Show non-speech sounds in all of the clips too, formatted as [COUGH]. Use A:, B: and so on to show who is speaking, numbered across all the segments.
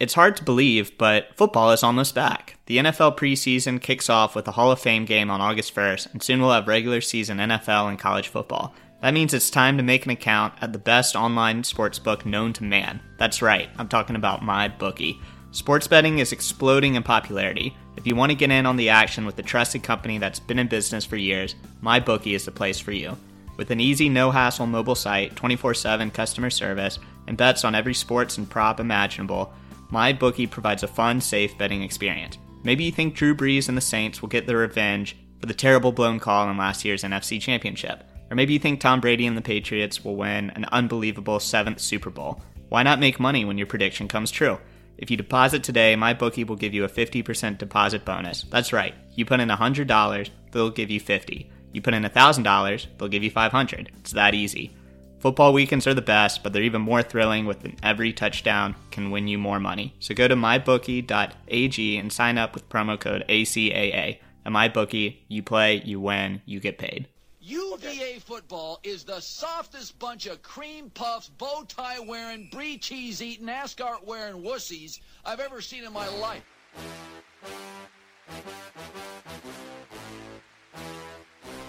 A: It's hard to believe, but football is almost back. The NFL preseason kicks off with the Hall of Fame game on August 1st, and soon we'll have regular season NFL and college football. That means it's time to make an account at the best online sportsbook known to man. That's right, I'm talking about MyBookie. Sports betting is exploding in popularity. If you want to get in on the action with a trusted company that's been in business for years, MyBookie is the place for you. With an easy, no hassle mobile site, 24 7 customer service, and bets on every sports and prop imaginable, MyBookie provides a fun, safe betting experience. Maybe you think Drew Brees and the Saints will get their revenge for the terrible blown call in last year's NFC Championship. Or maybe you think Tom Brady and the Patriots will win an unbelievable seventh Super Bowl. Why not make money when your prediction comes true? If you deposit today, MyBookie will give you a 50% deposit bonus. That's right. You put in $100, they'll give you 50. You put in $1,000, they'll give you 500. It's that easy. Football weekends are the best, but they're even more thrilling with every touchdown can win you more money. So go to mybookie.ag and sign up with promo code ACAA. At MyBookie, you play, you win, you get paid.
B: UVA football is the softest bunch of cream puffs, bow tie wearing, brie cheese eating, ascot wearing wussies I've ever seen in my life.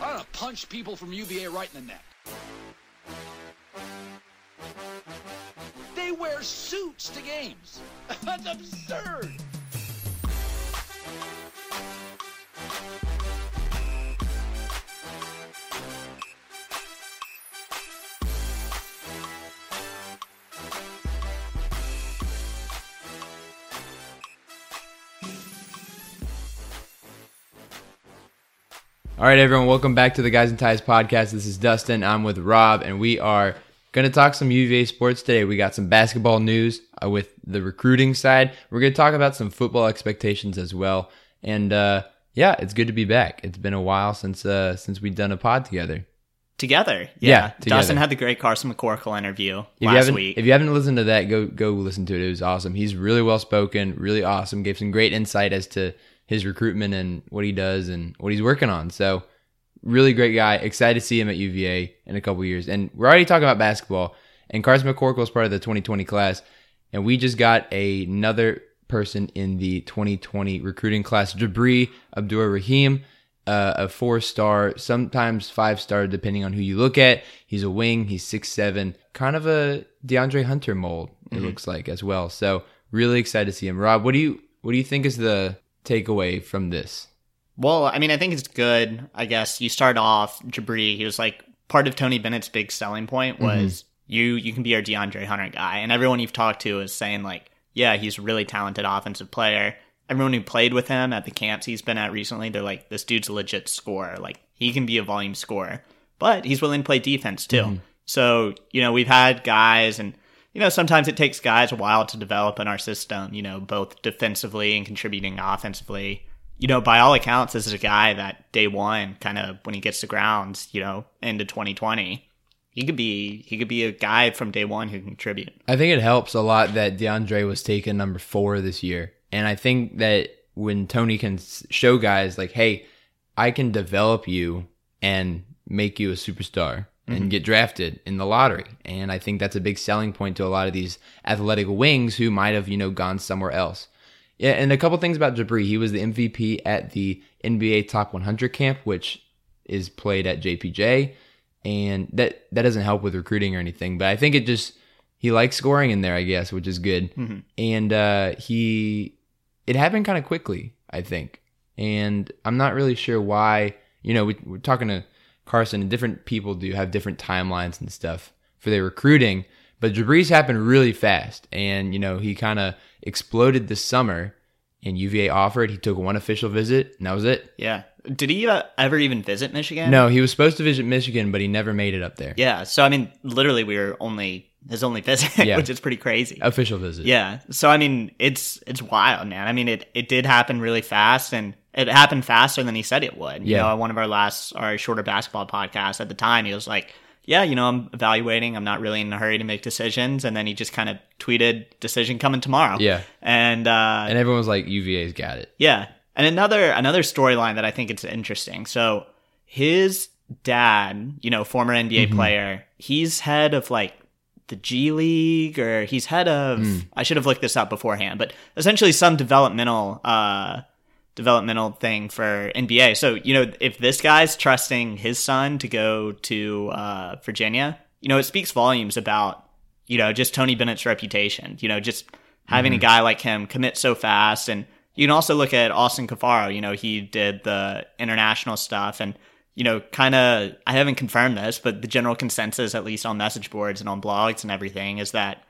B: I'm gonna punch people from UVA right in the neck. They wear suits to games. [LAUGHS] That's absurd.
C: All right, everyone, welcome back to the Guys and Ties podcast. This is Dustin. I'm with Rob, and we are going to talk some UVA sports today. We got some basketball news uh, with the recruiting side. We're going to talk about some football expectations as well. And uh, yeah, it's good to be back. It's been a while since uh, since we've done a pod together.
A: Together, yeah.
C: Yeah, together.
A: Dustin had the great Carson McCorkle interview
C: If
A: last week.
C: if you haven't listened to that, go go listen to it. It was awesome. He's really well spoken, really awesome. Gave some great insight as to his recruitment and what he does and what he's working on. So really great guy. Excited to see him at UVA in a couple years. And we're already talking about basketball. And Carson McCorkle is part of the 2020 class. And we just got a- another person in the 2020 recruiting class, Jabri Abdur Rahim, uh, a four star, sometimes five star, depending on who you look at. He's a wing. He's six seven, kind of a DeAndre Hunter mold. It looks like as well. So really excited to see him. Rob, what do you what do you think is the takeaway from this?
A: Well, I mean, I think it's good. I guess you start off Jabri. He was like part of Tony Bennett's big selling point mm-hmm. was you you can be our DeAndre Hunter guy, and everyone you've talked to is saying like, yeah, he's a really talented offensive player. Everyone who played with him at the camps he's been at recently, they're like, this dude's a legit scorer. Like he can be a volume scorer, but he's willing to play defense too. Mm-hmm. So you know, we've had guys and. You know, sometimes it takes guys a while to develop in our system, you know, both defensively and contributing offensively you know, by all accounts, this is a guy that day one, kind of when he gets to grounds, you know, into 2020, he could be he could be a guy from day one who can contribute.
C: I think it helps a lot that DeAndre was taken number four this year. And I think that when Tony can show guys like, hey, I can develop you and make you a superstar and mm-hmm. get drafted in the lottery. And I think that's a big selling point to a lot of these athletic wings who might have, you know, gone somewhere else. Yeah, and a couple things about Jabri. He was the MVP at the NBA Top 100 camp, which is played at JPJ, and that that doesn't help with recruiting or anything. But I think it just he likes scoring in there, I guess, which is good. And uh, he it happened kind of quickly, I think, and I'm not really sure why. You know, we, we're talking to Carson, and different people do have different timelines and stuff for their recruiting. But Jabri's happened really fast, and you know he kind of exploded this summer. And UVA offered. He took one official visit, and that was it.
A: Yeah. Did he uh, ever even visit Michigan?
C: No, he was supposed to visit Michigan, but he never made it up there.
A: Yeah. So I mean, literally, we were only his only visit, [LAUGHS]
C: Yeah.
A: which is pretty crazy.
C: Official visit.
A: Yeah. So I mean, it's it's wild, man. I mean, it it did happen really fast, and it happened faster than he said it would. You
C: Yeah.
A: know, on one of our last our shorter basketball podcasts at the time, he was like, "Yeah, you know, I'm evaluating. I'm not really in a hurry to make decisions." And then he just kind of tweeted, "Decision coming tomorrow."
C: Yeah.
A: And uh,
C: And everyone was like, UVA's got it.
A: yeah. And another another storyline that I think it's interesting. So his dad, you know, former NBA player, he's head of like the G League or he's head of I should have looked this up beforehand, but essentially some developmental uh developmental thing for NBA. So, you know, if this guy's trusting his son to go to uh Virginia, you know, it speaks volumes about, you know, just Tony Bennett's reputation. You know, just having a guy like him commit so fast and you can also look at Austin Caffaro. You know, he did the international stuff and, you know, kind of, I haven't confirmed this, but the general consensus, at least on message boards and on blogs and everything, is that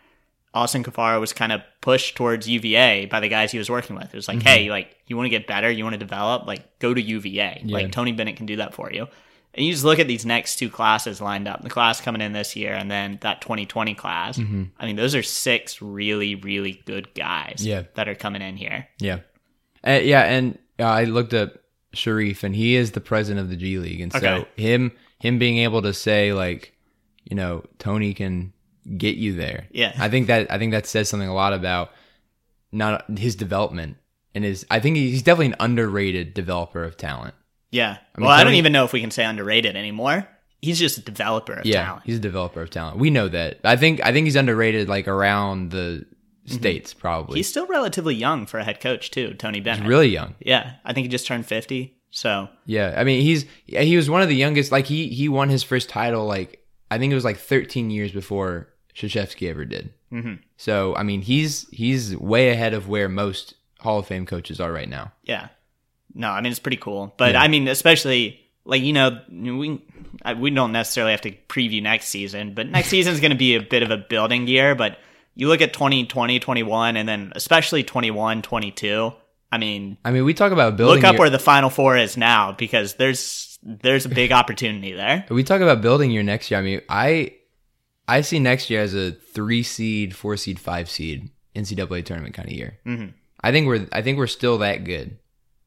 A: Austin Caffaro was kind of pushed towards UVA by the guys he was working with. It was like, hey, like, you want to get better, you want to develop, like, go to UVA.
C: Yeah.
A: Like, Tony Bennett can do that for you. And you just look at these next two classes lined up the class coming in this year and then that 2020 class. I mean, those are six really, really good guys
C: Yeah.
A: that are coming in here.
C: Yeah. Uh, yeah, and uh, I looked up Shareef, and he is the president of the G League, and so
A: Okay.
C: him him being able to say like, you know, Tony can get you there.
A: Yeah.
C: I think that I think that says something a lot about not his development and his. I think he's definitely an underrated developer of talent.
A: Yeah.
C: mean,
A: well, I don't even know if we can say underrated anymore. He's just a developer of
C: yeah,
A: talent.
C: he's a developer of talent. We know that. I think I think he's underrated like around the states probably.
A: Mm-hmm. He's still relatively young for a head coach too, Tony Bennett.
C: really young.
A: Yeah, I think he just turned 50. So,
C: Yeah, I mean he's he was one of the youngest. Like he he won his first title like I think it was like 13 years before Krzyzewski ever did. Mm-hmm. So I mean he's he's way ahead of where most Hall of Fame coaches are right now.
A: yeah. No, I mean it's pretty cool. But
C: Yeah.
A: I mean especially like you know, we I- we don't necessarily have to preview next season, but next [LAUGHS] season is going to be a bit of a building year, but you look at 2020, 21 and then especially 21, 22. I mean,
C: I mean we talk about building.
A: look up where the final four is now because there's there's a big opportunity there.
C: we talk about building your next year. I mean I I see next year as a three seed, four seed, five seed NCAA tournament kind of year. Mm-hmm. I think we're I think we're still that good,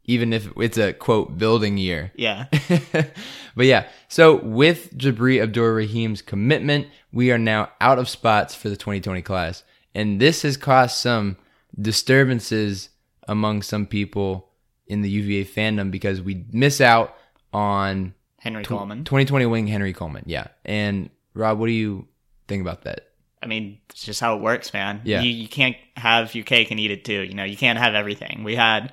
C: even if it's a quote building year.
A: Yeah. [LAUGHS]
C: but yeah, so with Jabri Abdur Rahim's commitment, we are now out of spots for the 2020 class. And this has caused some disturbances among some people in the UVA fandom because we miss out on
A: Henry Coleman.
C: 2020 wing Henry Coleman. Yeah. And Rob, what do you think about that?
A: I mean, it's just how it works, man.
C: Yeah.
A: You, you can't have your cake and eat it too. You know, you can't have everything. We had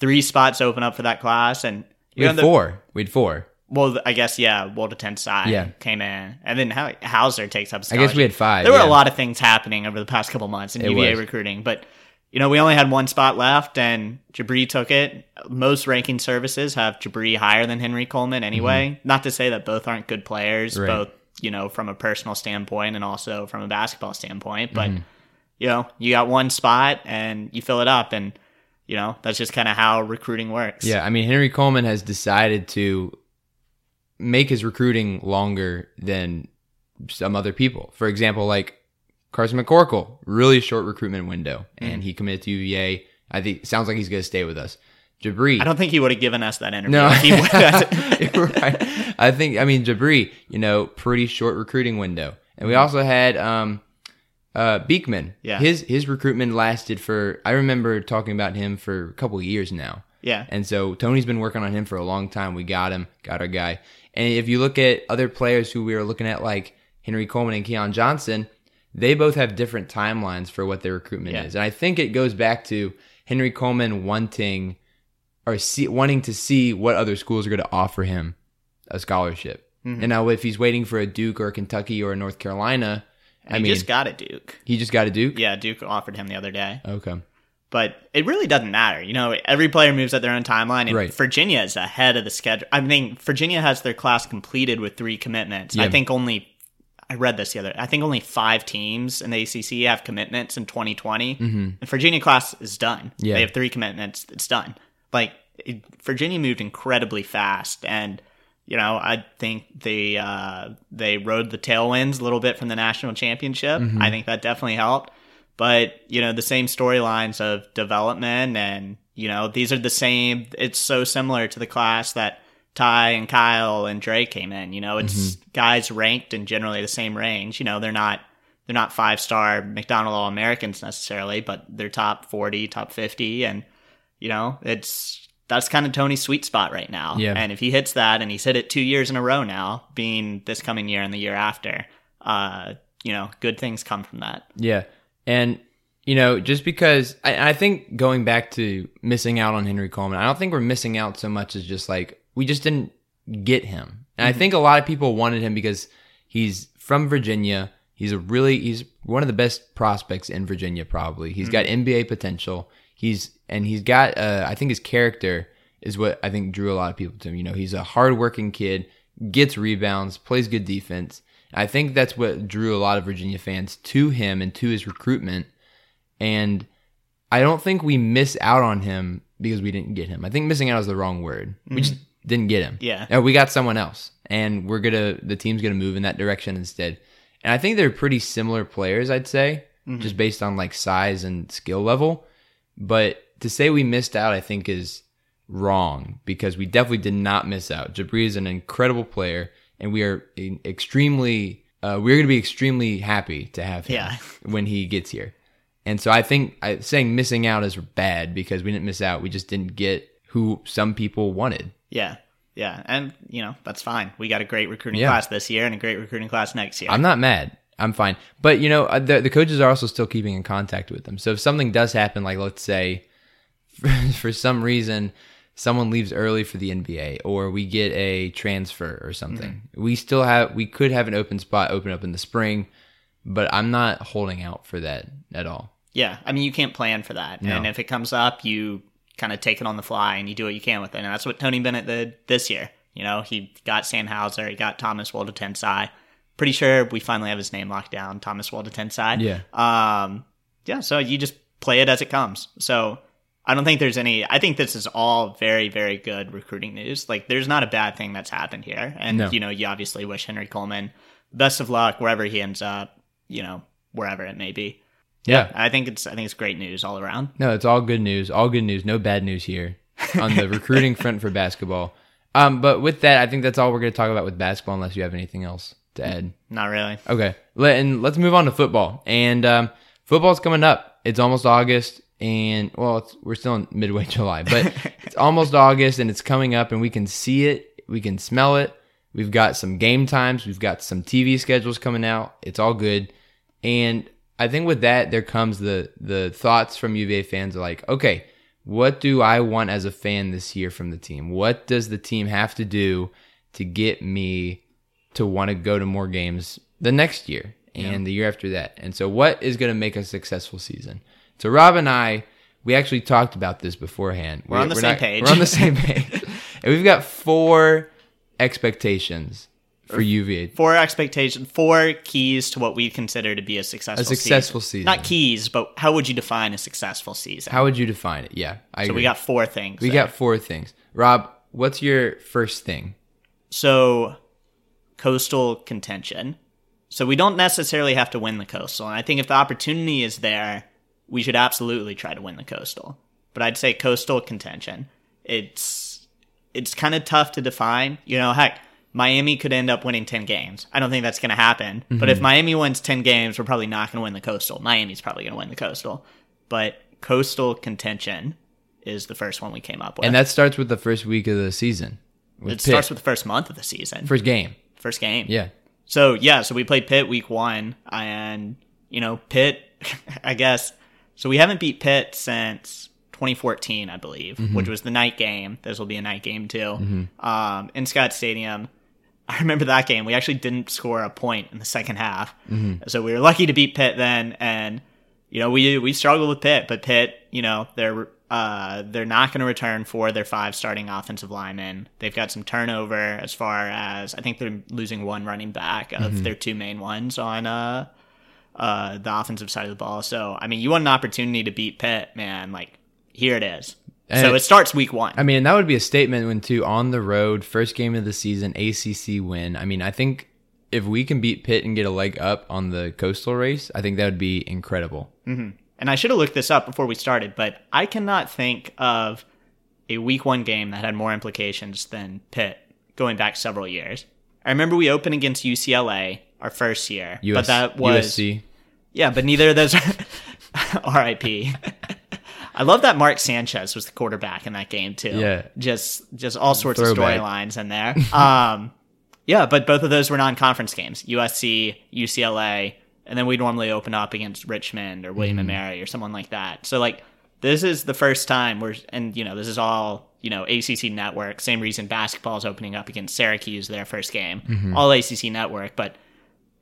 A: three spots open up for that class, and
C: We had
A: the-
C: four. We had four.
A: Well, I guess yeah. Woldetensae
C: Yeah.
A: came in, and then Hau- Hauser takes up.
C: I guess we had five,
A: There were a lot of things happening over the past couple months in
C: It
A: UVA
C: was.
A: recruiting, but you know we only had one spot left, and Jabri took it. Most ranking services have Jabri higher than Henry Coleman anyway. Not to say that both aren't good players,
C: Mm-hmm. Right.
A: both you know from a personal standpoint and also from a basketball standpoint, but
C: Mm-hmm.
A: you know you got one spot and you fill it up, and you know that's just kind of how recruiting works.
C: Yeah, I mean Henry Coleman has decided to make his recruiting longer than some other people. For example, like Carson McCorkle, really short recruitment window, and he committed to UVA. I think sounds like he's going to stay with us. Jabri,
A: I don't think he would have given us that interview.
C: no, [LAUGHS] right. I think I mean Jabri, you know, pretty short recruiting window, and we also had um, uh, Beekman.
A: Yeah.
C: his his recruitment lasted for. I remember talking about him for a couple of years now.
A: yeah.
C: And so Tony's been working on him for a long time. We got him, got our guy. And if you look at other players who we were looking at, like Henry Coleman and Keon Johnson, they both have different timelines for what their recruitment
A: Yeah.
C: is. And I think it goes back to Henry Coleman wanting or see, wanting to see what other schools are going to offer him a scholarship.
A: Mm-hmm.
C: And now if he's waiting for a Duke or a Kentucky or a North Carolina, I
A: he
C: mean,
A: just got a Duke.
C: he just got a Duke.
A: Yeah, Duke offered him the other day.
C: Okay.
A: But it really doesn't matter. You know, every player moves at their own timeline, and
C: Right.
A: Virginia is ahead of the schedule. I mean, Virginia has their class completed with three commitments. I think only, I read this the other, I think only five teams in the ACC have commitments in 2020. Mm-hmm. And Virginia class is done.
C: Yeah.
A: They have three commitments. It's done. Like, it, Virginia moved incredibly fast. And, You know, I think they uh, they rode the tailwinds a little bit from the national championship. I think that definitely helped. But you know, the same storylines of development, and you know, these are the same. It's so similar to the class that Ty and Kyle and Dre came in. You know, it's guys ranked in generally the same range. You know, they're not they're not five star McDonald All Americans necessarily, but they're top forty, top fifty, and you know, it's that's kind of Tony's sweet spot right now.
C: Yeah.
A: And if he hits that, and he's hit it two years in a row now, being this coming year and the year after, uh, you know, good things come from that.
C: Yeah. And, you know, just because I, I think going back to missing out on Henry Coleman, I don't think we're missing out so much as just like we just didn't get him. And I mm-hmm. think a lot of people wanted him because he's from Virginia. He's a really he's one of the best prospects in Virginia probably. He's mm-hmm. got NBA potential. He's and he's got uh I think his character is what I think drew a lot of people to him. You know, he's a hardworking kid, gets rebounds, plays good defense. I think that's what drew a lot of Virginia fans to him and to his recruitment. And I don't think we miss out on him because we didn't get him. I think missing out is the wrong word. We mm-hmm. just didn't get him.
A: Yeah.
C: We got someone else. And we're gonna the team's gonna move in that direction instead. And I think they're pretty similar players, I'd say, just based on like size and skill level. But to say we missed out, I think is wrong because we definitely did not miss out. Jabri is an incredible player, and we are extremely, uh, we're going to be extremely happy to have him
A: Yeah. [LAUGHS]
C: when he gets here. And so I think I, saying missing out is bad because we didn't miss out. We just didn't get who some people wanted.
A: Yeah. Yeah. And, you know, that's fine. We got a great recruiting
C: Yeah.
A: class this year and a great recruiting class next year.
C: I'm not mad. I'm fine. But you know, uh, the the coaches are also still keeping in contact with them. So if something does happen, like let's say, for, [LAUGHS] for some reason, someone leaves early for the NBA, or we get a transfer or something, we still have we could have an open spot open up in the spring. But I'm not holding out for that at all.
A: Yeah, I mean, you can't plan for that.
C: No.
A: And if it comes up, you kind of take it on the fly and you do what you can with it. And that's what Tony Bennett did this year. You know, he got Sam Hauser, he got Thomas Woldetensae. Pretty sure we finally have his name locked down, Thomas Woldetensae.
C: Yeah.
A: Um, yeah, so you just play it as it comes. So I don't think there's any. I think this is all very, very good recruiting news. Like, there's not a bad thing that's happened here. And,
C: No.
A: you know, you obviously wish Henry Coleman best of luck wherever he ends up, you know, wherever it may be.
C: Yeah.
A: I think it's I think it's great news all around.
C: No, it's all good news. All good news. No bad news here on the recruiting front for basketball. Um, but with that, I think that's all we're going to talk about with basketball, unless you have anything else to add.
A: Not really.
C: Okay, Let, and let's move on to football. And um, football's coming up. It's almost August, and well, it's, we're still in midway [LAUGHS] July, but [LAUGHS] it's almost August, and it's coming up, and we can see it, we can smell it. We've got some game times, we've got some TV schedules coming out. It's all good, and I think with that there comes the the thoughts from UVA fans are like, okay, what do I want as a fan this year from the team? What does the team have to do to get me to want to go to more games the next year and the year after that. And so, what is going to make a successful season? So, Rob and I, we actually talked about this beforehand.
A: We're on the same page.
C: We're on the same [LAUGHS] page, and we've got four expectations for UVA.
A: Four expectations, four keys to what we consider to be a successful
C: A successful season.
A: Not keys, but how would you define a successful season?
C: How would you define it? Yeah, I
A: so
C: agree.
A: we got four things.
C: we
A: there.
C: got four things. Rob, what's your first thing?
A: So, coastal contention. So we don't necessarily have to win the coastal. And I think if the opportunity is there, we should absolutely try to win the coastal. But I'd say coastal contention. It's it's kind of tough to define. You know, heck, Miami could end up winning 10 games. I don't think that's going to happen. But mm-hmm. if Miami wins 10 games, we're probably not going to win the coastal. Miami's probably going to win the coastal. But coastal contention is the first one we came up with.
C: And that starts with the first week of the season.
A: It
C: Pitt.
A: starts with the first month of the season.
C: first game.
A: First game.
C: Yeah.
A: So yeah, so we played Pitt week one, and you know Pitt, [LAUGHS] I guess. So we haven't beat Pitt since 2014, I believe, mm-hmm. which was the night game. This will be a night game too, mm-hmm. um, in Scott Stadium. I remember that game. We actually didn't score a point in the second half, so we were lucky to beat Pitt then. And you know we we struggled with Pitt, but Pitt, you know they're uh, they're not going to return for their five starting offensive linemen. They've got some turnover as far as I think they're losing one running back of their two main ones on uh, uh, the offensive side of the ball. So I mean, you want an opportunity to beat Pitt, man. Like here it is.
C: And
A: so
C: it-
A: starts week one.
C: I mean, that would be a statement when too on the road, first game of the season, ACC win. I mean, I think if we can beat Pitt and get a leg up on the coastal race, I think that would be incredible. Mm-hmm.
A: and I should have looked this up before we started, but I cannot think of a week one game that had more implications than Pitt going back several years. I remember we opened against UCLA our first year,
C: US,
A: but that was
C: USC.
A: yeah, but neither of those. are [LAUGHS] R.I.P. [LAUGHS] I love that Mark Sanchez was the quarterback in that game too.
C: Yeah.
A: just just all sorts of storylines in there. [LAUGHS] Um, yeah, but both of those were non-conference games: USC, UCLA, and then we normally open up against Richmond or William and Mary or someone like that. So like this is the first time we're and you know this is all you know ACC network. Same reason basketball is opening up against Syracuse their first game, all ACC network, but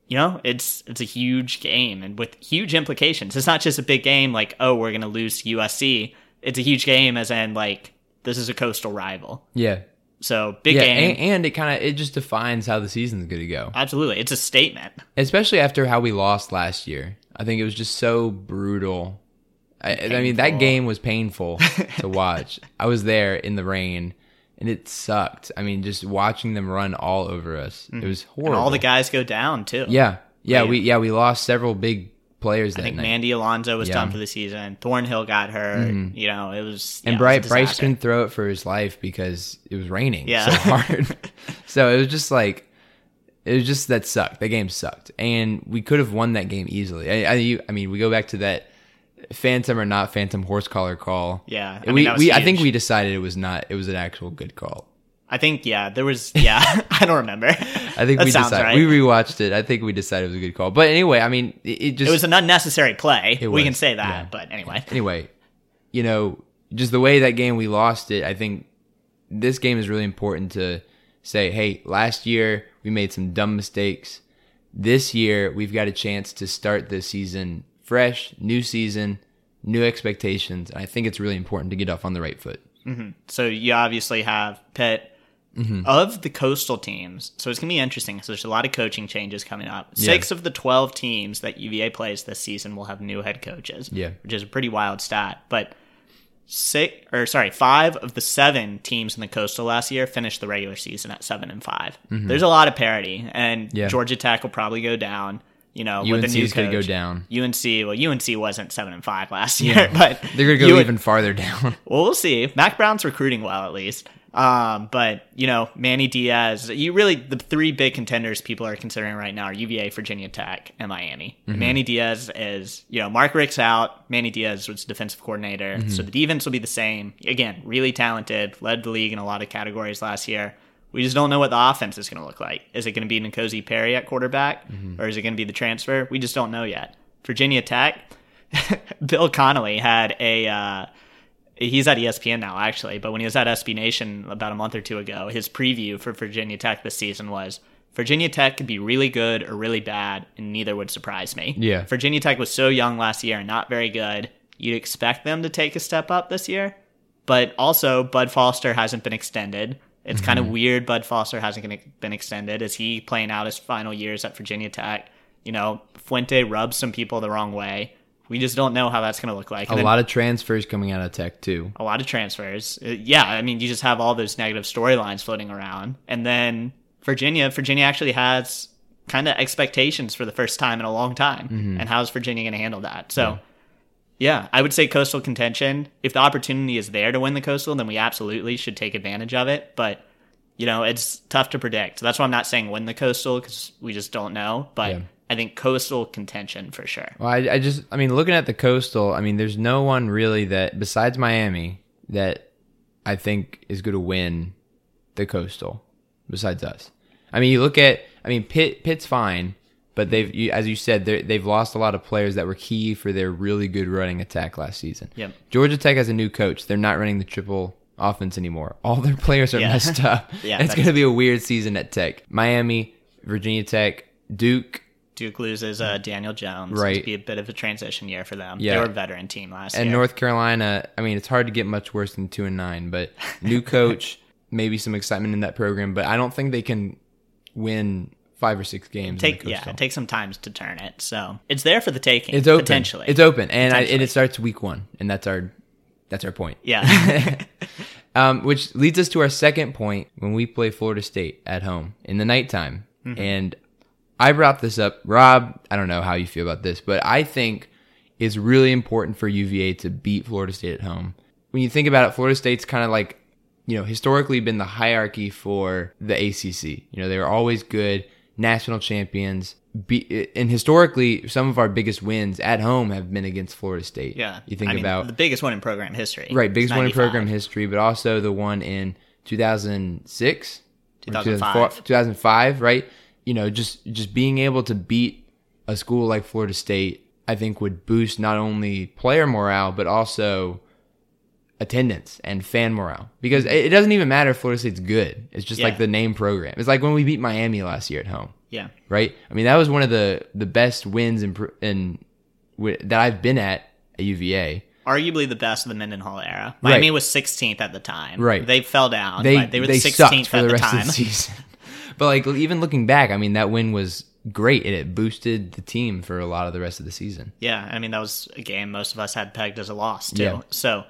A: you know it's it's a huge game and with huge implications. It's not just a big game like oh we're gonna lose usc it's a huge game as in like this is a coastal rival.
C: Yeah,
A: so big
C: yeah,
A: game.
C: and, and it kind of it just defines how the season's going to go.
A: absolutely. It's a statement.
C: Especially after how we lost last year. I think it was just so brutal. I, I mean, that game was painful to watch. [LAUGHS] I was there in the rain, and it sucked. I mean, just watching them run all over us, it was horrible.
A: Mm-hmm. and all the guys go down too
C: yeah, yeah,
A: Right.
C: we yeah we lost several big players that
A: i think
C: night.
A: mandy alonso was
C: Yeah.
A: done for the season thornhill got hurt you know it was
C: and
A: yeah,
C: Bryce,
A: it was a
C: Bryce couldn't throw it for his life because it was raining
A: Yeah.
C: so hard. [LAUGHS] so it was just like it was just that sucked. That game sucked, and we could have won that game easily. I, I, you- I mean, we go back to that phantom or not phantom horse collar call.
A: Yeah, I
C: we
A: was
C: we I think we decided it was not. It was an actual good call.
A: i think yeah there was yeah [LAUGHS] i don't remember
C: I think [LAUGHS] we decided.
A: right.
C: We rewatched it. I think we decided it was a good call. But anyway, I mean, it, it just
A: it was an unnecessary play we can say that
C: yeah.
A: but anyway
C: anyway, you know, just the way that game we lost it, I think this game is really important to say, hey, last year we made some dumb mistakes. This year we've got a chance to start the season fresh, new season, new expectations. And I think it's really important to get off on the right foot.
A: So you obviously have Pitt
C: Mm-hmm.
A: of the coastal teams. So it's gonna be interesting. So there's a lot of coaching changes coming up. Six of the twelve teams that UVA plays this season will have new head coaches.
C: Yeah.
A: which is a pretty wild stat. But six or sorry, five of the seven teams in the coastal last year finished the regular season at seven and 5 There's a lot of parity, and
C: Mm-hmm. Yeah.
A: Georgia Tech will probably go down. You know, with
C: UNC
A: new
C: is going to go down.
A: UNC, well, UNC wasn't seven and five last year, [LAUGHS] but
C: They're going to go even farther down. [LAUGHS]
A: well, we'll see. Mack Brown's recruiting well, at least. Um, but you know, Manny Diaz. You really the three big contenders people are considering right now are UVA, Virginia Tech, and Miami. Manny Diaz is you know Mark Richt's out. Manny Diaz was defensive coordinator, so the defense will be the same. Again, really talented, led the league in a lot of categories last year. We just don't know what the offense is going to look like. Is it going to be Nkosi Perry at quarterback, or is it going to be the transfer? We just don't know yet. Virginia Tech, [LAUGHS] Bill Connolly had a. Uh, he's at ESPN now, actually, but when he was at SB Nation about a month or two ago, his preview for Virginia Tech this season was Virginia Tech could be really good or really bad, and neither would surprise me.
C: Yeah.
A: Virginia Tech was so young last year and not very good. You'd expect them to take a step up this year, but also Bud Foster hasn't been extended. It's kind of weird Bud Foster hasn't been extended. Is he playing out his final years at Virginia Tech? You know, Fuente rubs some people the wrong way. We just don't know how that's going to look like.
C: A
A: then-
C: lot of transfers coming out of Tech, too.
A: a lot of transfers. Uh, yeah, I mean, you just have all those negative storylines floating around. And then Virginia, Virginia actually has kind of expectations for the first time in a long time. And how's Virginia going to handle that? So, yeah. I would say coastal contention. If the opportunity is there to win the coastal, then we absolutely should take advantage of it. But, you know, it's tough to predict. So that's why I'm not saying win the coastal because we just don't know. But
C: Yeah.
A: I think coastal contention for sure.
C: Well, I, I just, I mean, looking at the coastal, I mean, there's no one really that, besides Miami, that I think is going to win the coastal besides us. I mean, you look at, I mean, Pitt, Pitt's fine, but they've, you, as you said, they've lost a lot of players that were key for their really good running attack last season.
A: Yep.
C: Georgia Tech has a new coach. They're not running the triple offense anymore. All their players are
A: Yeah.
C: messed [LAUGHS] up.
A: Yeah,
C: it's going to be a weird season at Tech. Miami, Virginia Tech, Duke,
A: Duke loses uh, Daniel Jones.
C: Right.
A: It'll be a bit of a transition year for them.
C: Yeah.
A: They were a veteran team last
C: and
A: year.
C: And North Carolina. I mean, it's hard to get much worse than two and nine, but new [LAUGHS] coach, maybe some excitement in that program, but I don't think they can win five or six games. in
A: take yeah,
C: Coastal.
A: take some time to turn it. So it's there for the taking.
C: it's open.
A: potentially.
C: It's open, and I, and it starts week one, and that's our That's our point.
A: Yeah. [LAUGHS]
C: Um, which leads us to our second point when we play Florida State at home in the nighttime. And I brought this up. Rob, I don't know how you feel about this, but I think it's really important for UVA to beat Florida State at home. When you think about it, Florida State's kind of like, you know, historically been the hierarchy for the ACC. You know, they were always good, national champions. Be, and historically, some of our biggest wins at home have been against Florida State.
A: yeah.
C: You think
A: I mean,
C: about
A: the biggest one in program history.
C: Right, biggest one in program history, but also the one in 2006,
A: 2005.
C: 2005, right? You know, just just being able to beat a school like Florida State, I think would boost not only player morale but also attendance and fan morale. Because it doesn't even matter if Florida State's good. It's just like the name program. It's like when we beat Miami last year at home
A: Yeah.
C: right? I mean, that was one of the the best wins in, in wi- that I've been at at UVA.
A: Arguably the best of the Mendenhall era.
C: Right.
A: Miami was 16th at the time.
C: Right.
A: They fell down.
C: They
A: but they were
C: they
A: the
C: sucked
A: 16th
C: for
A: at
C: the
A: the,
C: rest
A: time.
C: of the [LAUGHS] season. but like even looking back, I mean, that win was great and it boosted the team for a lot of the rest of the season.
A: Yeah, I mean that was a game most of us had pegged as a loss too.
C: Yeah.
A: So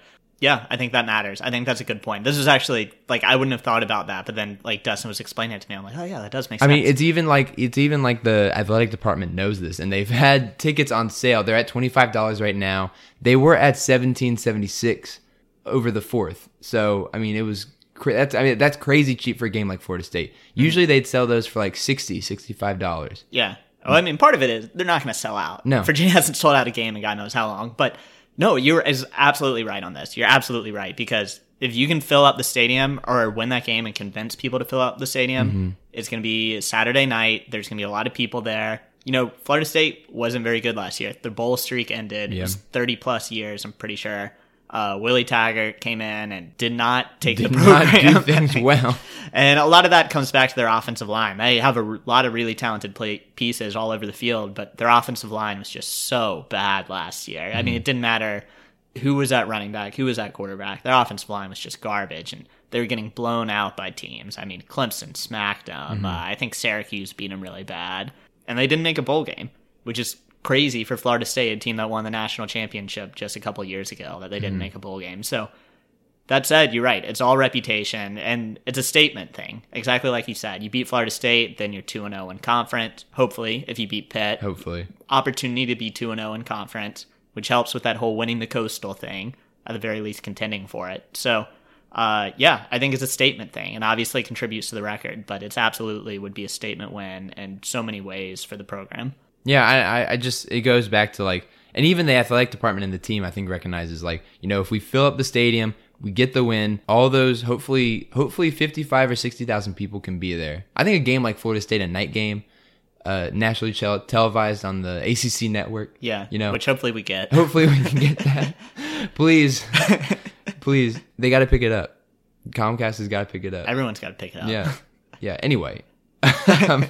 A: yeah, I think that matters. I think that's a good point. This is actually like I wouldn't have thought about that, but then like Dustin was explaining it to me, I'm like, oh yeah, that does make sense.
C: I mean, it's even like it's even like the athletic department knows this, and they've [LAUGHS] had tickets on sale. They're at twenty five dollars right now. They were at seventeen seventy six over the fourth. So I mean, it was that's I mean that's crazy cheap for a game like Florida State. Mm-hmm. Usually they'd sell those for like 60 65 dollars.
A: yeah. Oh, I mean, part of it is they're not going to sell out.
C: No.
A: Virginia [LAUGHS] hasn't sold out a game in God knows how long. But no, you're is absolutely right on this. You're absolutely right because if you can fill up the stadium or win that game and convince people to fill up the stadium,
C: Mm-hmm.
A: it's going to be Saturday night. There's going to be a lot of people there. You know, Florida State wasn't very good last year. Their bowl streak ended. It was 30 plus years, I'm pretty sure. Uh, Willie Taggart came in and did not take
C: Did
A: the
C: not
A: program.
C: do things [LAUGHS] well.
A: And a lot of that comes back to their offensive line. They have a r- lot of really talented play pieces all over the field, but their offensive line was just so bad last year. I mean, it didn't matter who was at running back, who was at quarterback. Their offensive line was just garbage, and they were getting blown out by teams. I mean, Clemson smacked them. Uh, I think Syracuse beat them really bad, and they didn't make a bowl game, which is crazy for Florida State, a team that won the national championship just a couple years ago, that they didn't make a bowl game. So that said, you're right. It's all reputation, and it's a statement thing. Exactly like you said. You beat Florida State, then you're 2 0 in conference. Hopefully, if you beat Pitt,
C: Hopefully.
A: opportunity to be 2 0 in conference, which helps with that whole winning the coastal thing, at the very least contending for it. So, uh, yeah, I think it's a statement thing, and obviously contributes to the record, but it's absolutely would be a statement win in so many ways for the program.
C: Yeah, I, I- I just it goes back to like, and even the athletic department and the team, I think recognizes like, you know, if we fill up the stadium, we get the win. All those hopefully, hopefully fifty five or sixty thousand people can be there. I think a game like Florida State, a night game, uh, nationally tel- televised on the ACC network.
A: Yeah,
C: you know,
A: which hopefully we get. [LAUGHS]
C: hopefully we can get that. [LAUGHS] please, [LAUGHS] please, they got to pick it up. Comcast has got to pick it up.
A: Everyone's got to pick it up.
C: Yeah, yeah. Anyway, um,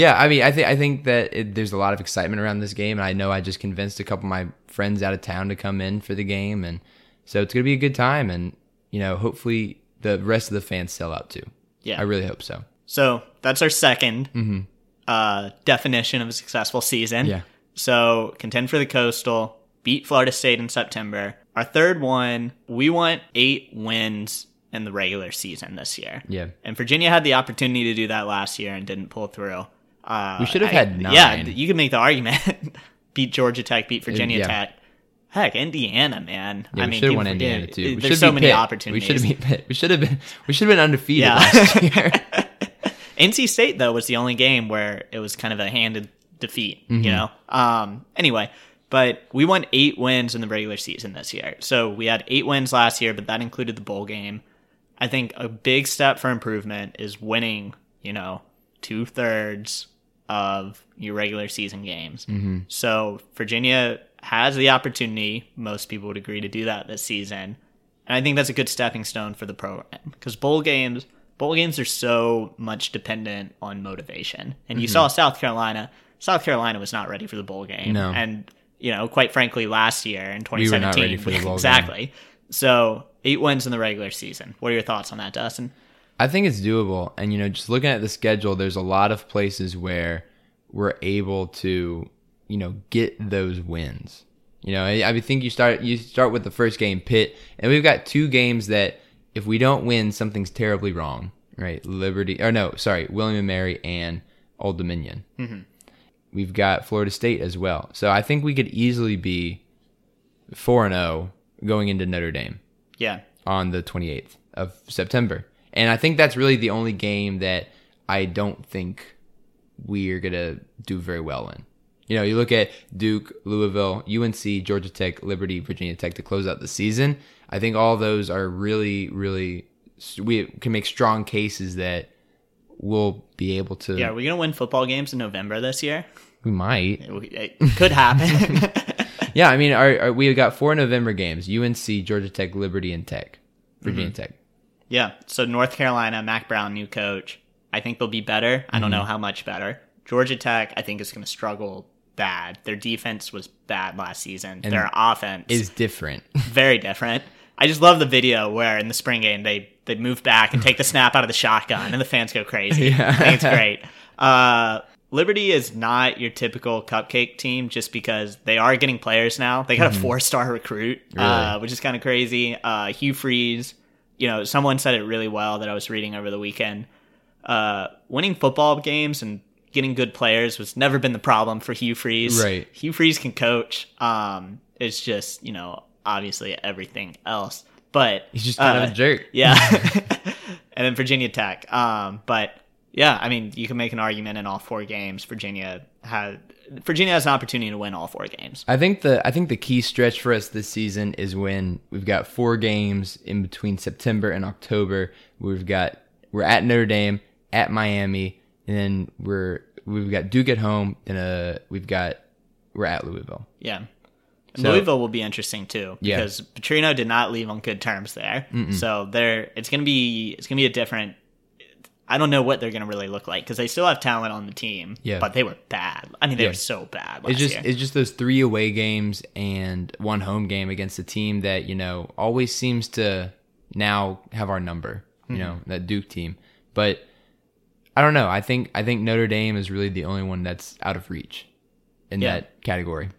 C: yeah. I mean, I think I think that it, there's a lot of excitement around this game, and I know I just convinced a couple of my friends out of town to come in for the game, and so it's gonna be a good time, and you know, hopefully the rest of the fans sell out too.
A: Yeah.
C: I really hope so.
A: So that's our 2nd uh, definition of a successful season.
C: Yeah.
A: So contend for the coastal, beat Florida State in September. Our third one, we want eight wins in the regular season this year.
C: Yeah.
A: And Virginia had the opportunity to do that last year and didn't pull through. Uh,
C: We should have
A: I-
C: had
A: Yeah, you can make the argument. [LAUGHS] beat Georgia Tech, beat Virginia
C: yeah.
A: Tech. Heck, Indiana, man.
C: Yeah,
A: I
C: we
A: mean,
C: should have won Indiana too. We
A: There's so many
C: Pitt.
A: opportunities.
C: We should have beat Pitt. We should have been. We should have been undefeated
A: Yeah.
C: last [LAUGHS] year. [LAUGHS]
A: NC State though was the only game where it was kind of a handed defeat,
C: Mm-hmm.
A: you know. Um anyway, but we won 8 wins in the regular season this year. So we had 8 wins last year, but that included the bowl game. I think a big step for improvement is winning, you know, two thirds of your regular season games. Mm-hmm. So Virginia has the opportunity, most people would agree to do that this season. And I think that's a good stepping stone for the program because bowl games, bowl games are so much dependent on motivation. And you saw South Carolina. South Carolina was not ready for the bowl game,
C: No.
A: and you know, quite frankly, last year in
C: We were
A: 2017,
C: not ready for the bowl [LAUGHS] game.
A: exactly. So eight wins in the regular season. What are your thoughts on that, Dustin?
C: I think it's doable. And, you know, just looking at the schedule, there's a lot of places where we're able to, you know, get those wins. You know, I, I think you start you start with the first game, Pitt, and we've got two games that if we don't win, something's terribly wrong, right? Liberty, or no, sorry, William and Mary and Old Dominion. Mm-hmm. We've got Florida State as well, so I think we could easily be four and zero going into Notre Dame
A: Yeah.
C: on the 28th of September. And I think that's really the only game that I don't think we're going to do very well in. You know, you look at Duke, Louisville, UNC, Georgia Tech, Liberty, Virginia Tech to close out the season. I think all those are really, really, we can make strong cases that we'll be able to.
A: Yeah, are we going to win football games in November this year?
C: we might.
A: It could happen. [LAUGHS]
C: Yeah, I mean, our, our, we've got four November games UNC, Georgia Tech, Liberty, and Tech, Virginia mm-hmm. Tech.
A: Yeah. So North Carolina, Mack Brown, new coach. I think they'll be better. I
C: Mm-hmm.
A: don't know how much better. Georgia Tech, I think is going to struggle bad. Their defense was bad last season. Their offense
C: Is different. [LAUGHS]
A: very different. I just love the video where in the spring game they they move back and take the snap out of the shotgun and the fans go crazy. [LAUGHS] I think it's great. Uh, Liberty is not your typical cupcake team just because they are getting players now. They got a four star recruit, uh, which is kind of crazy. Uh, Hugh Freeze, you know, someone said it really well that I was reading over the weekend. Uh, winning football games and getting good players was never been the problem for Hugh Freeze.
C: Right.
A: Hugh Freeze can coach. Um, it's just you know obviously everything else, but
C: He's just kind of
A: uh,
C: a jerk. [LAUGHS]
A: Yeah, [LAUGHS] and then Virginia Tech. Um, but yeah, I mean you can make an argument in all four games. Virginia had Virginia has an opportunity to win all four games.
C: I think the I think the key stretch for us this season is when we've got four games in between September and October. We've got we're at Notre Dame, at Miami, and then we're we've got Duke at home, and uh we've got we're at Louisville.
A: Yeah.
C: So-
A: Louisville will be interesting too
C: Yeah.
A: because Petrino did not leave on good terms there. So there, it's gonna be it's gonna be a different. I don't know what they're gonna really look like because they still have talent on the team.
C: Yeah.
A: but they were bad. I mean, they
C: Yeah.
A: were so bad.
C: It's just
A: year.
C: it's just those three away games and one home game against a team that you know always seems to now have our number. You mm-hmm. know that Duke team, but I don't know. I think I think Notre Dame is really the only one that's out of reach in
A: Yeah.
C: that category.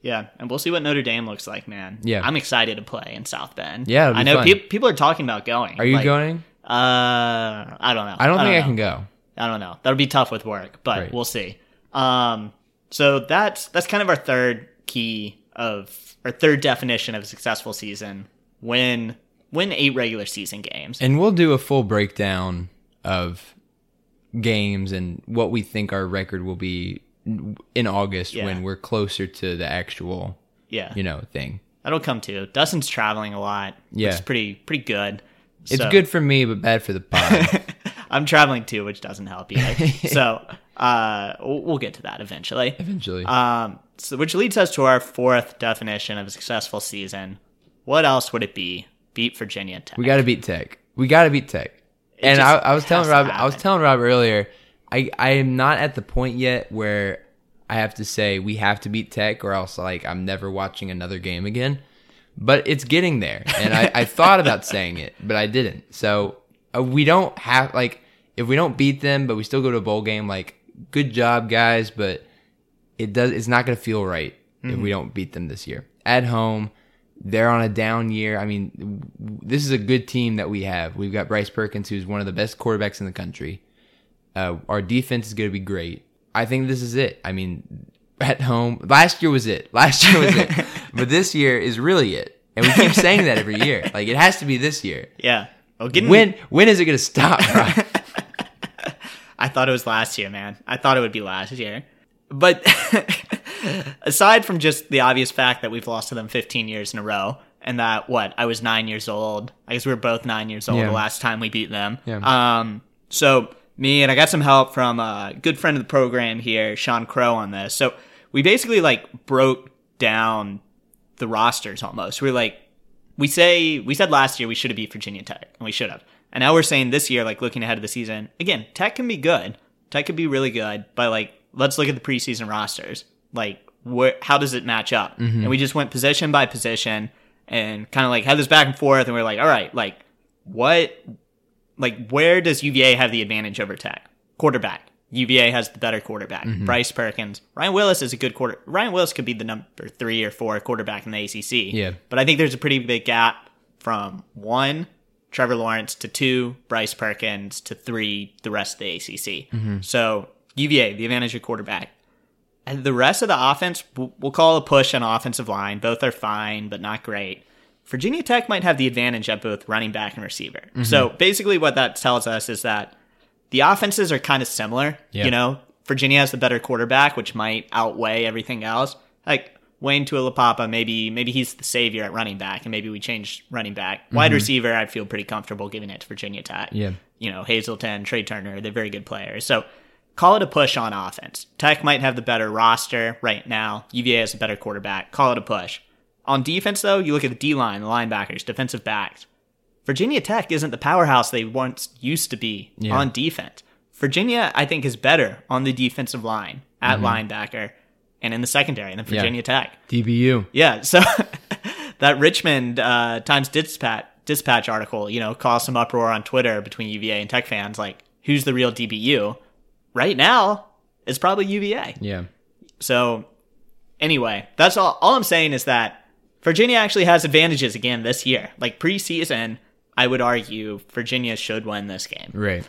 A: Yeah, and we'll see what Notre Dame looks like, man.
C: Yeah.
A: I'm excited to play in South Bend.
C: Yeah,
A: I know peop people are talking about going.
C: Are you
A: Like,
C: going?
A: Uh, I don't know.
C: I don't think I can go.
A: I don't know. That'll be tough with work, but
C: Right.
A: we'll see. Um, so that's that's kind of our third key of our third definition of a successful season. Win win eight regular season games.
C: And we'll do a full breakdown of games and what we think our record will be in August
A: Yeah.
C: when we're closer to the actual,
A: yeah,
C: you know, thing.
A: that'll come too. Dustin's traveling a lot.
C: Yeah.
A: it's pretty pretty good.
C: It's
A: So-
C: good for me, but bad for the [LAUGHS] pod.
A: I'm traveling too, which doesn't help either. [LAUGHS] so uh, we'll get to that eventually.
C: eventually.
A: Um, so which leads us to our fourth definition of a successful season. What else would it be? Beat Virginia Tech.
C: we got to beat Tech. We got to beat Tech. and I, I was telling Rob, I was telling Rob earlier, I I am not at the point yet where I have to say we have to beat Tech, or else like I'm never watching another game again. But it's getting there, and I, I thought about [LAUGHS] saying it, but I didn't. So uh, we don't have like if we don't beat them, but we still go to a bowl game. Like good job, guys, but it does. It's not going to feel right if we don't beat them this year at home. They're on a down year. I mean, w- this is a good team that we have. We've got Bryce Perkins, who's one of the best quarterbacks in the country. Uh, our defense is going to be great. I think this is it. I mean, at home, last year was it. Last year was it. [LAUGHS] but this year is really it. And we keep saying that every year. Like it has to be this year.
A: yeah. Well, getting
C: When when is it going to stop? [LAUGHS]
A: I thought it was last year, man. I thought it would be last year. But [LAUGHS] aside from just the obvious fact that we've lost to them 15 years in a row, and that what I was nine years old. I guess we were both nine years old
C: Yeah.
A: the last time we beat them.
C: Yeah.
A: Um. So me and I got some help from a good friend of the program here, Sean Crow, on this. So we basically like broke down the rosters almost. We're like, we say we said last year we should have beat Virginia Tech, and we should have. And now we're saying this year, like looking ahead of the season, again, Tech can be good. Tech could be really good, but like, let's look at the preseason rosters. Like, where how does it match up? Mm-hmm. And we just went position by position and kind of like had this back and forth, and we are like, all right, like, what, like, where does UVA have the advantage over Tech? Quarterback. UVA has the better quarterback. Mm-hmm. Bryce Perkins. Ryan Willis is a good quarter. Ryan Willis could be the number three or four quarterback in the ACC.
C: Yeah.
A: But I think there's a pretty big gap from one, Trevor Lawrence, to two, Bryce Perkins, to three, the rest of the ACC. Mm-hmm. So UVA, the advantage of quarterback. And the rest of the offense, we'll we'll call a push on offensive line. Both are fine, but not great. Virginia Tech might have the advantage at both running back and receiver. Mm-hmm. So basically, what that tells us is that the offenses are kind of similar.
C: Yeah.
A: You know, Virginia has the better quarterback, which might outweigh everything else. Like Wayne Taulapapa, maybe maybe he's the savior at running back, and maybe we change running back. Wide mm-hmm. receiver, I'd feel pretty comfortable giving it to Virginia Tech.
C: Yeah.
A: You know, Hazelton, Tre Turner, they're very good players. So call it a push on offense. Tech might have the better roster right now. UVA has a better quarterback. Call it a push. On defense, though, you look at the D line, the linebackers, defensive backs. Virginia Tech isn't the powerhouse they once used to be
C: Yeah.
A: on defense. Virginia, I think, is better on the defensive line at linebacker and in the secondary than Virginia Tech.
C: DBU.
A: Yeah, so [LAUGHS] that Richmond uh, Times Dispatch Dispatch article, you know, caused some uproar on Twitter between UVA and Tech fans. Like, who's the real DBU? Right now, it's probably UVA.
C: Yeah.
A: So, anyway, that's all. All I'm saying is that Virginia actually has advantages again this year. Like preseason, I would argue Virginia should win this game,
C: Right.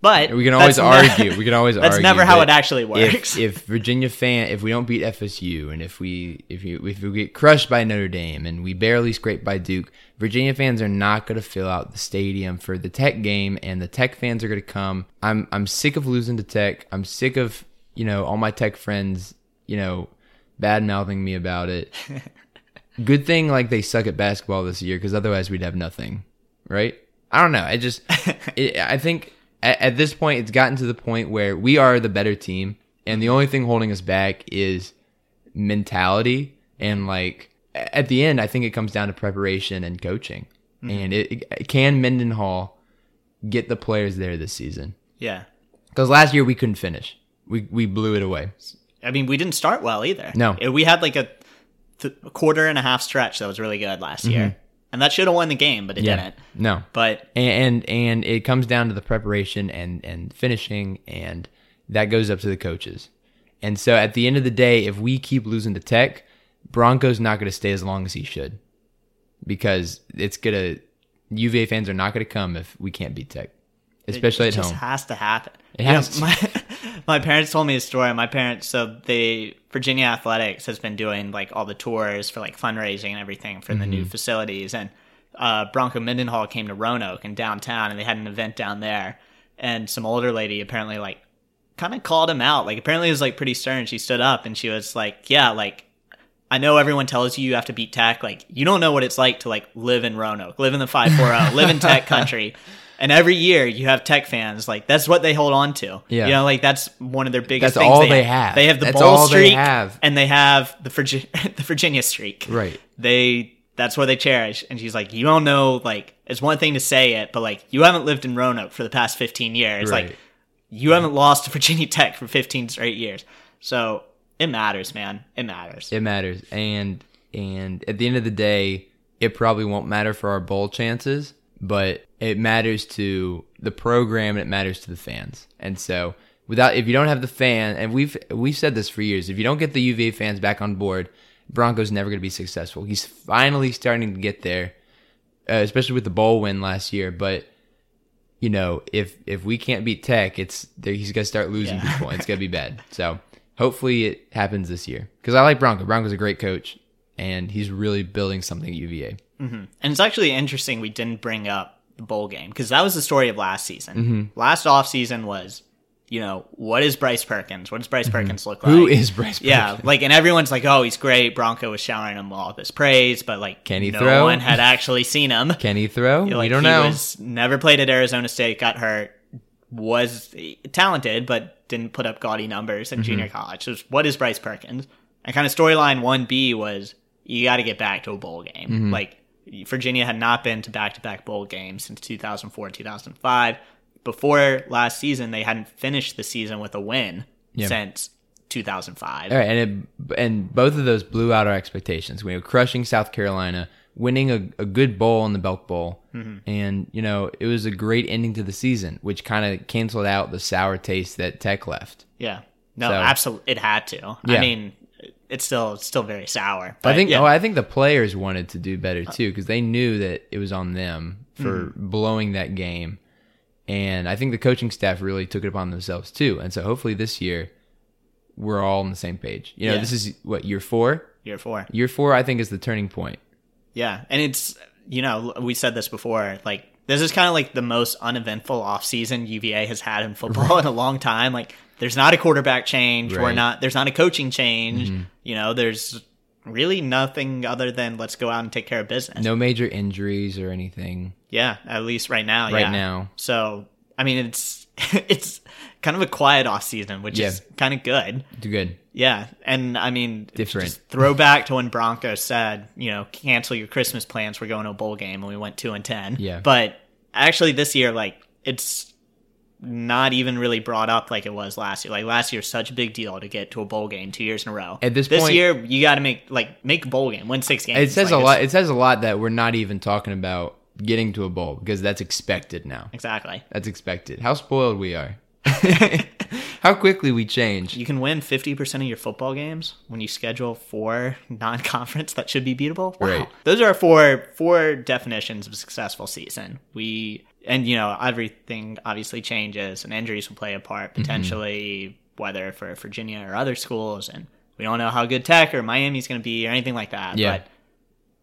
A: but
C: We can always
A: ne-
C: argue. we can [LAUGHS] always
A: that's
C: argue.
A: That's never how it actually works.
C: If, if [LAUGHS] Virginia fan, if we don't beat FSU, and if we if you if we get crushed by Notre Dame, and we barely scrape by Duke, Virginia fans are not going to fill out the stadium for the Tech game, and the Tech fans are going to come. I'm I'm sick of losing to Tech. I'm sick of you know all my Tech friends you know bad mouthing me about it. [LAUGHS] Good thing like they suck at basketball this year because otherwise we'd have nothing, right? I don't know. I just [LAUGHS] it, I think at, at this point it's gotten to the point where we are the better team, and the only thing holding us back is mentality and like at the end I think it comes down to preparation and coaching. Mm-hmm. And it, it can Mendenhall get the players there this season?
A: yeah,
C: Because last year we couldn't finish. We we blew it away.
A: I mean, we didn't start well either.
C: No.
A: We had like a, th- a quarter and a half stretch that was really good last mm-hmm. year, and that should have won the game, but it didn't.
C: No.
A: But
C: and and it comes down to the preparation and and finishing and that goes up to the coaches and so at the end of the day if we keep losing to tech bronco's not going to stay as long as he should because it's going to uva fans are not going to come if we can't beat tech especially
A: it
C: at
A: just
C: home
A: has to happen.
C: It
A: know,
C: has to.
A: my, my parents told me a story. My parents, so the Virginia Athletics has been doing like all the tours for like fundraising and everything for the new
C: Mm-hmm.
A: facilities, and uh, Bronco Mendenhall came to Roanoke in downtown, and they had an event down there, and some older lady apparently like kind of called him out. Like apparently it was like pretty stern. She stood up and she was like, "Yeah, like." I know everyone tells you you have to beat tech. Like you don't know what it's like to like live in Roanoke, live in the 540, live in tech country. [LAUGHS] And every year you have tech fans. Like that's what they hold on to.
C: Yeah.
A: You know, like that's one of their biggest
C: That's
A: things.
C: all they have.
A: They have the
C: That's
A: bowl
C: they
A: streak
C: have.
A: and they have the Virginia [LAUGHS] the Virginia streak.
C: Right.
A: They that's what they cherish. And she's like, You don't know like it's one thing to say it, but like you haven't lived in Roanoke for the past fifteen years.
C: Right.
A: Like you haven't lost to Virginia [LAUGHS] Tech for fifteen straight years. So it matters, man. It matters.
C: it matters and and at the end of the day it probably won't matter for our bowl chances but it matters to the program and it matters to the fans and so without if you don't have the fan and we've we've said this for years if you don't get the uva fans back on board broncos never going to be successful he's finally starting to get there uh, especially with the bowl win last year but you know, if if we can't beat Tech, it's there, he's gonna start losing
A: Yeah.
C: people. It's gonna be bad. So hopefully it happens this year because I like Bronco. Bronco's a great coach, and he's really building something at UVA.
A: And it's actually interesting we didn't bring up the bowl game because that was the story of last season.
C: Mm-hmm.
A: Last off season was, you know, what is Bryce Perkins? What does Bryce Perkins look like?
C: Mm-hmm. Who is Bryce? Perkins?
A: Yeah, like, and everyone's like, "Oh, he's great." Bronco was showering him all this praise, but like,
C: Can he
A: no
C: throw?
A: one had actually seen him.
C: Can he throw? [LAUGHS]
A: Like,
C: we don't
A: he
C: know.
A: Was never played at Arizona State. Got hurt. Was talented, but didn't put up gaudy numbers
C: Mm-hmm.
A: in junior college. So, what is Bryce Perkins? And kind of storyline one B was you got to get back to a bowl game.
C: Mm-hmm.
A: Like Virginia had not been to back to back bowl games since 2004 2005. Before last season, they hadn't finished the season with a win
C: Yeah.
A: since 2005.
C: All right, and it, and both of those blew out our expectations. We were crushing South Carolina. winning a, a good bowl in the Belk Bowl.
A: Mm-hmm.
C: And, you know, it was a great ending to the season, which kind of canceled out the sour taste that Tech left.
A: Yeah. No,
C: So-
A: absolutely. It had to.
C: Yeah.
A: I mean, it's still it's still very sour.
C: I think
A: yeah.
C: oh, I think the players wanted to do better too because they knew that it was on them for
A: Mm-hmm.
C: blowing that game, and I think the coaching staff really took it upon themselves too. And so hopefully this year we're all on the same page. You know,
A: Yeah.
C: this is what year four.
A: year four.
C: Year four, I think, is the turning point.
A: Yeah, and it's you know we said this before. Like this is kind of like the most uneventful offseason UVA has had in football in a long time. Like there's not a quarterback change. We're not. There's not a coaching change. Mm-hmm. You know, there's really nothing other than let's go out and take care of business.
C: No major injuries or anything.
A: Yeah, at least right now.
C: Right
A: yeah.
C: now.
A: So I mean, it's [LAUGHS] it's kind of a quiet off season, which
C: Yeah.
A: is kind of good.
C: Do good.
A: Yeah, and I mean,
C: Different.
A: just Throw back to when Broncos said, you know, cancel your Christmas plans. We're going to a bowl game, and we went two and ten.
C: Yeah.
A: but actually, this year, like, it's not even really brought up like it was last year. Like last year, such a big deal to get to a bowl game two years in a row.
C: At this
A: this
C: point-
A: year, you got to make like make a bowl game, win six games.
C: It says
A: Like,
C: a lot. It says a lot that we're not even talking about getting to a bowl because that's expected now.
A: Exactly.
C: That's expected. How spoiled we are. [LAUGHS] How quickly we change.
A: You can win fifty percent of your football games when you schedule four non-conference that should be beatable. Wow.
C: Right.
A: Those are four four definitions of a successful season. We and you know everything obviously changes and injuries will play a part
C: Mm-hmm.
A: potentially, whether for Virginia or other schools, and we don't know how good Tech or Miami's going to be or anything like that.
C: Yeah.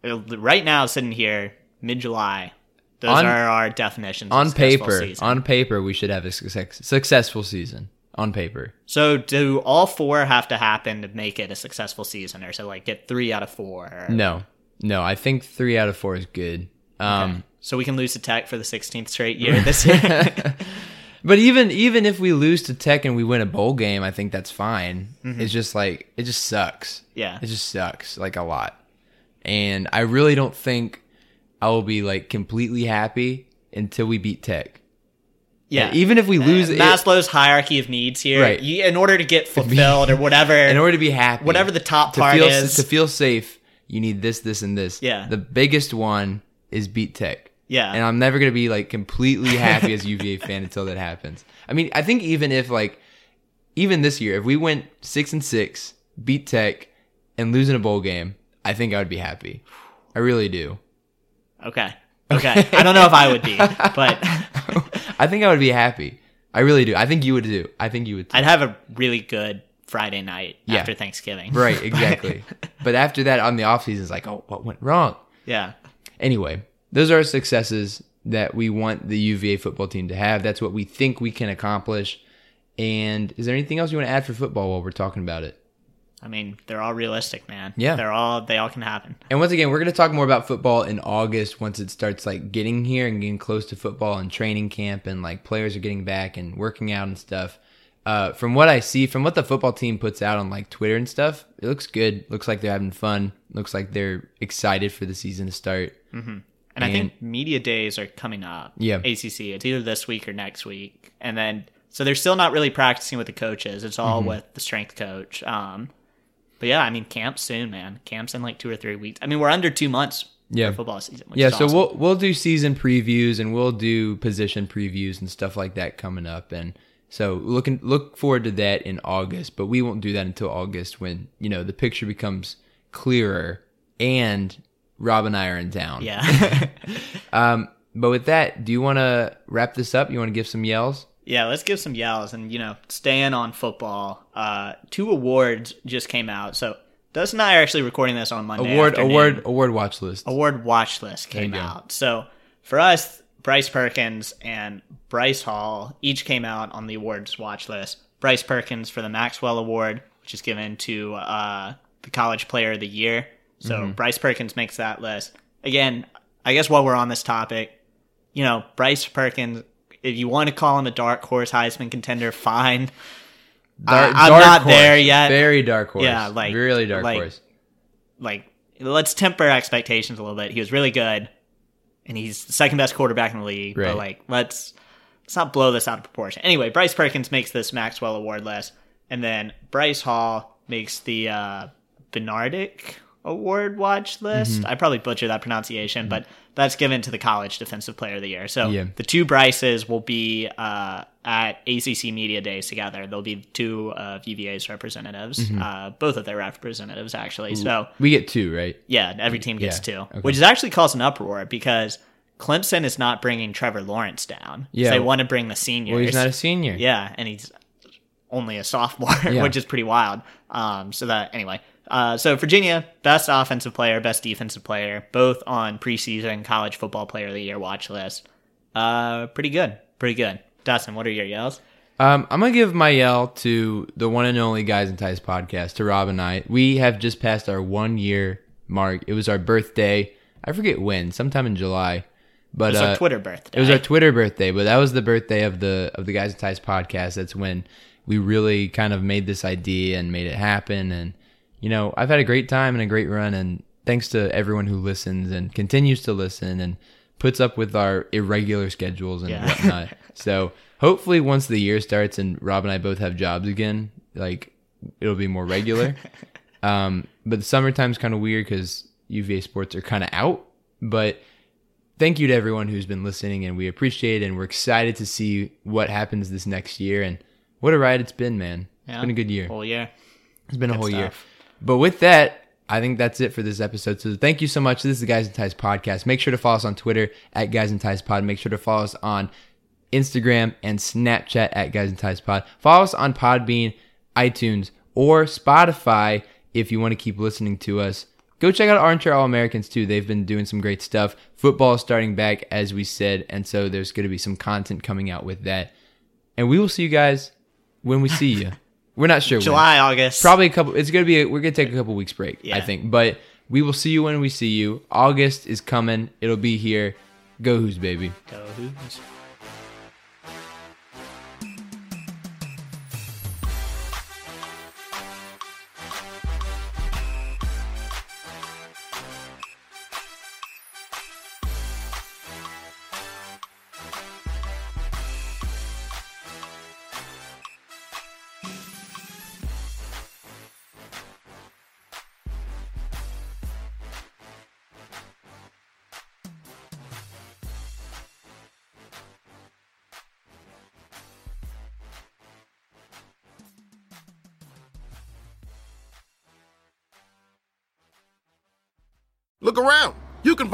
A: But uh, right now, sitting here mid July, those
C: On-
A: are our definitions.
C: on paper,
A: season.
C: on paper, we should have a success, successful season. On paper,
A: So do all four have to happen to make it a successful season, or so like get three out of four? Or,
C: no, no. I think three out of four is good. Um,
A: so we can lose to Tech for the 16th straight year this [LAUGHS] year. [LAUGHS]
C: but even even if we lose to Tech and we win a bowl game, I think that's fine.
A: Mm-hmm.
C: It's just like it just sucks.
A: Yeah.
C: it just sucks like a lot. And I really don't think I will be like completely happy until we beat Tech.
A: yeah,
C: even if we lose,
A: Uh,
C: it,
A: Maslow's hierarchy of needs here.
C: Right.
A: You, in order to get [LAUGHS] fulfilled or whatever,
C: in order to be happy,
A: whatever the top
C: to
A: part
C: feel
A: is.
C: to feel safe, you need this, this, and this.
A: Yeah.
C: The biggest one is beat Tech.
A: Yeah.
C: And I'm never gonna be like completely happy as a UVA [LAUGHS] fan until that happens. I mean, I think even if like even this year, if we went six and six, beat Tech, and lose in a bowl game, I think I would be happy. I really do.
A: okay, okay. I don't know if I would be, but [LAUGHS]
C: I think I would be happy. I really do. I think you would do. I think you would. Too.
A: I'd have a really good Friday night
C: Yeah.
A: after Thanksgiving.
C: Right, [LAUGHS] exactly. but after that, on the off season, it's like, oh, what went wrong?
A: Yeah.
C: Anyway, those are successes that we want the UVA football team to have. That's what we think we can accomplish. And is there anything else you want to add for football while we're talking about it?
A: I mean, they're all realistic, man.
C: Yeah.
A: They're all they all can happen.
C: And once again, we're going to talk more about football in August once it starts like getting here and getting close to football and training camp and like players are getting back and working out and stuff. Uh, from what I see, from what the football team puts out on like Twitter and stuff, it looks good. Looks like they're having fun. Looks like they're excited for the season to start.
A: And, I think media days are coming up.
C: Yeah.
A: ACC. It's either this week or next week. And then, so they're still not really practicing with the coaches. It's all
C: Mm-hmm.
A: with the strength coach. Um, but yeah, I mean, camp soon, man. Camp's in like two or three weeks. I mean, we're under two months
C: Yeah.
A: for football season.
C: Yeah, so
A: awesome.
C: we'll we'll do season previews and we'll do position previews and stuff like that coming up, and so looking look forward to that in August. But we won't do that until August when you know the picture becomes clearer and Rob and I are in town.
A: Yeah. [LAUGHS]
C: um, But with that, do you want to wrap this up? You want to give some yells?
A: Yeah, let's give some yells and you know, staying on football. Uh, two awards just came out. So Dustin and I are actually recording this on Monday.
C: Award
A: afternoon.
C: award award watch list.
A: award watch list came out. So for us, Bryce Perkins and Bryce Hall each came out on the awards watch list. Bryce Perkins for the Maxwell Award, which is given to uh, the College Player of the Year. So
C: Mm-hmm.
A: Bryce Perkins makes that list. Again, I guess while we're on this topic, you know, Bryce Perkins, if you want to call him a dark horse Heisman contender, fine. I- I'm not there yet.
C: Very dark horse.
A: Yeah, like-
C: really dark
A: like-
C: horse.
A: like let's temper expectations a little bit. He was really good, and he's the second best quarterback in the league.
C: Right.
A: But like, let's let's not blow this out of proportion. Anyway, Bryce Perkins makes this Maxwell Award list, and then Bryce Hall makes the uh, Bednarik award watch list. I probably butchered that pronunciation, but that's given to the college defensive player of the year. So
C: Yeah.
A: the two Bryces will be uh, at ACC Media Days together. There'll be two of UVA's representatives, uh, both of their representatives actually. So
C: We get two, right?
A: yeah, every team gets
C: Yeah,
A: two,
C: okay.
A: which is actually caused an uproar because Clemson is not bringing Trevor Lawrence down.
C: Yeah.
A: they want to bring the seniors.
C: Well, he's not a senior.
A: Yeah, and he's only a sophomore, [LAUGHS]
C: Yeah.
A: which is pretty wild. Um, so that anyway, uh, so Virginia, best offensive player, best defensive player, both on preseason college football player of the year watch list. Uh, pretty good, pretty good. Dustin, what are your yells?
C: Um, I'm gonna give my yell to the one and only Guys and Ties podcast to Rob and I. We have just passed our one year mark. It was our birthday. I forget when, sometime in July. But
A: It's
C: uh,
A: our Twitter birthday.
C: It was our Twitter birthday, but that was the birthday of the of the Guys and Ties podcast. That's when we really kind of made this idea and made it happen. And you know, I've had a great time and a great run. And thanks to everyone who listens and continues to listen and puts up with our irregular schedules and
A: Yeah.
C: whatnot. [LAUGHS] so hopefully, once the year starts and Rob and I both have jobs again, like it'll be more regular. [LAUGHS] um, but the summertime's kind of weird because UVA sports are kind of out, but thank you to everyone who's been listening and we appreciate it and we're excited to see what happens this next year and what a ride it's been man it's
A: Yeah.
C: been a good year
A: whole year.
C: it's been a whole year but with that i think that's it for this episode so thank you so much this is the guys and ties podcast make sure to follow us on twitter at guys and ties pod make sure to follow us on instagram and snapchat at guys and ties pod follow us on podbean itunes or spotify if you want to keep listening to us Go check out Armchair All Americans too. They've been doing some great stuff. Football is starting back, as we said, and so there's going to be some content coming out with that. And we will see you guys when we see you. We're not sure. when.
A: July, August,
C: Probably a couple. It's gonna be. A, we're gonna take a couple weeks break. I think, but we will see you when we see you. August is coming. It'll be here. Go Hoos baby.
A: Go Hoos.